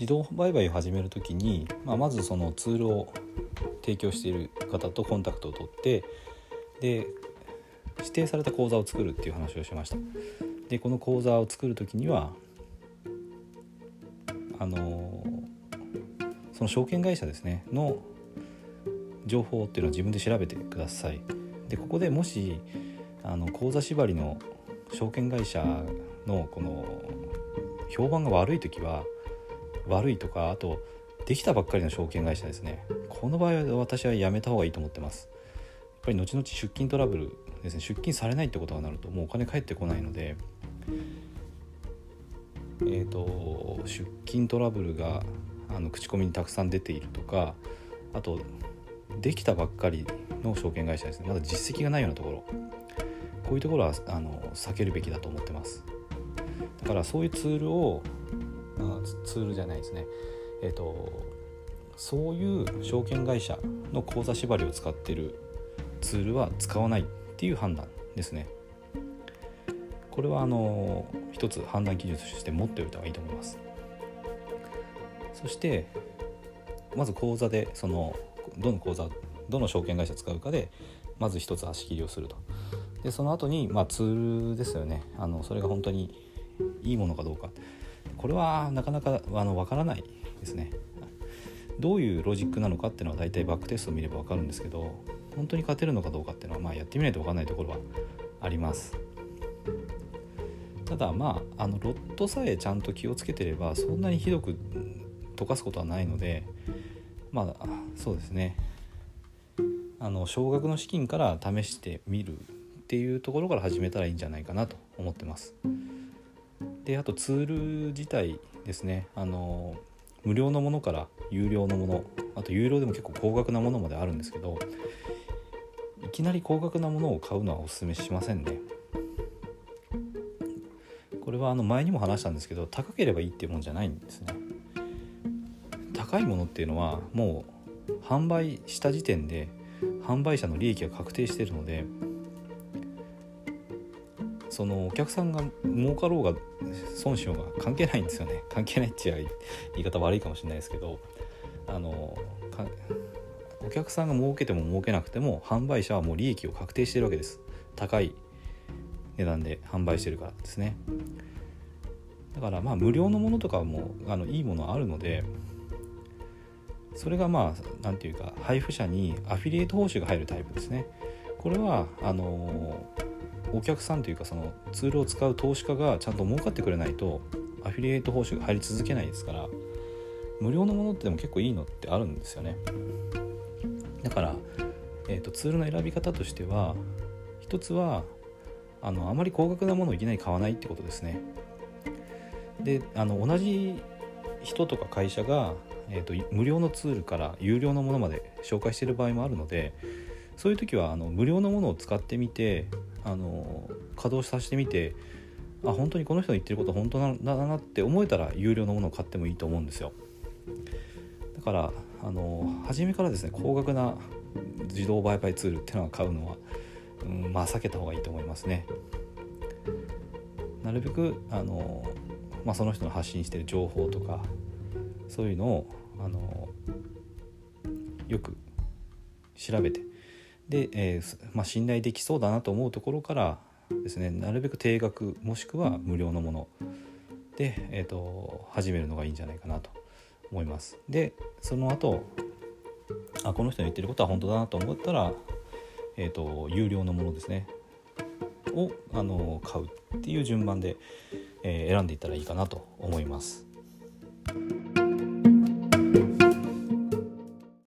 自動売買を始める時に、まあ、まずそのツールを提供している方とコンタクトを取ってで指定された口座を作るっていう話をしました。でこの口座を作る時にはあのその証券会社ですねの情報っていうのを自分で調べてください。でここでもしあの口座縛りの証券会社のこの評判が悪い時は悪いとかあとできたばっかりの証券会社ですね。この場合は私はやめた方がいいと思ってます。やっぱり後々出金トラブルですね。出金されないってことがなるともうお金返ってこないのでえーと、出金トラブルがあの口コミにたくさん出ているとかあとできたばっかりの証券会社ですね。まだ実績がないようなところ。こういうところはあの避けるべきだと思ってます。だからそういうツールをツールじゃないですね。えっ、ー、とそういう証券会社の口座縛りを使ってるツールは使わないっていう判断ですね。これはあの一つ判断基準として持っておいた方がいいと思います。そしてまず口座でそのどの口座どの証券会社使うかでまず一つ足切りをすると。でその後にまあツールですよね。あのそれが本当にいいものかどうか。これはなかなかあの分からないですね。どういうロジックなのかっていうのは大体バックテストを見れば分かるんですけど本当に勝てるのかどうかっていうのはまあやってみないと分かんないところはあります。ただまああのロットさえちゃんと気をつけてればそんなにひどく溶かすことはないのでまあそうですね。あの少額の資金から試してみるっていうところから始めたらいいんじゃないかなと思ってます。であとツール自体ですねあの無料のものから有料のものあと有料でも結構高額なものまであるんですけどいきなり高額なものを買うのはおすすめしませんね。これはあの前にも話したんですけど高ければいいっていうもんじゃないんですね。高いものっていうのはもう販売した時点で販売者の利益が確定しているのでそのお客さんが儲かろうが損しようが関係ないんですよね。関係ないっていう言い方悪いかもしれないですけどあのお客さんが儲けても儲けなくても販売者はもう利益を確定してるわけです。高い値段で販売してるからですね。だからまあ無料のものとかもあのいいものあるのでそれがまあ何て言うか配布者にアフィリエイト報酬が入るタイプですね。これはあのお客さんというかそのツールを使う投資家がちゃんと儲かってくれないとアフィリエイト報酬が入り続けないですから無料のものってでも結構いいのってあるんですよね。だから、えーと、ツールの選び方としては一つはあのあまり高額なものをいきなり買わないってことですね。であの同じ人とか会社が、えーと、無料のツールから有料のものまで紹介している場合もあるのでそういう時はあの無料のものを使ってみてあの稼働させてみてあ本当にこの人の言ってること本当なんだなって思えたら有料のものを買ってもいいと思うんですよ。だからあの初めからですね高額な自動売買ツールっていうのは買うのは、うん、まあ避けた方がいいと思いますね。なるべくあの、まあ、その人の発信してる情報とかそういうのをあのよく調べてで、えー、まあ、信頼できそうだなと思うところからですねなるべく定額もしくは無料のもので、えーと、始めるのがいいんじゃないかなと思います。でその後あこの人の言ってることは本当だなと思ったら、えーと、有料のものですねをあの買うっていう順番で、えー、選んでいったらいいかなと思います。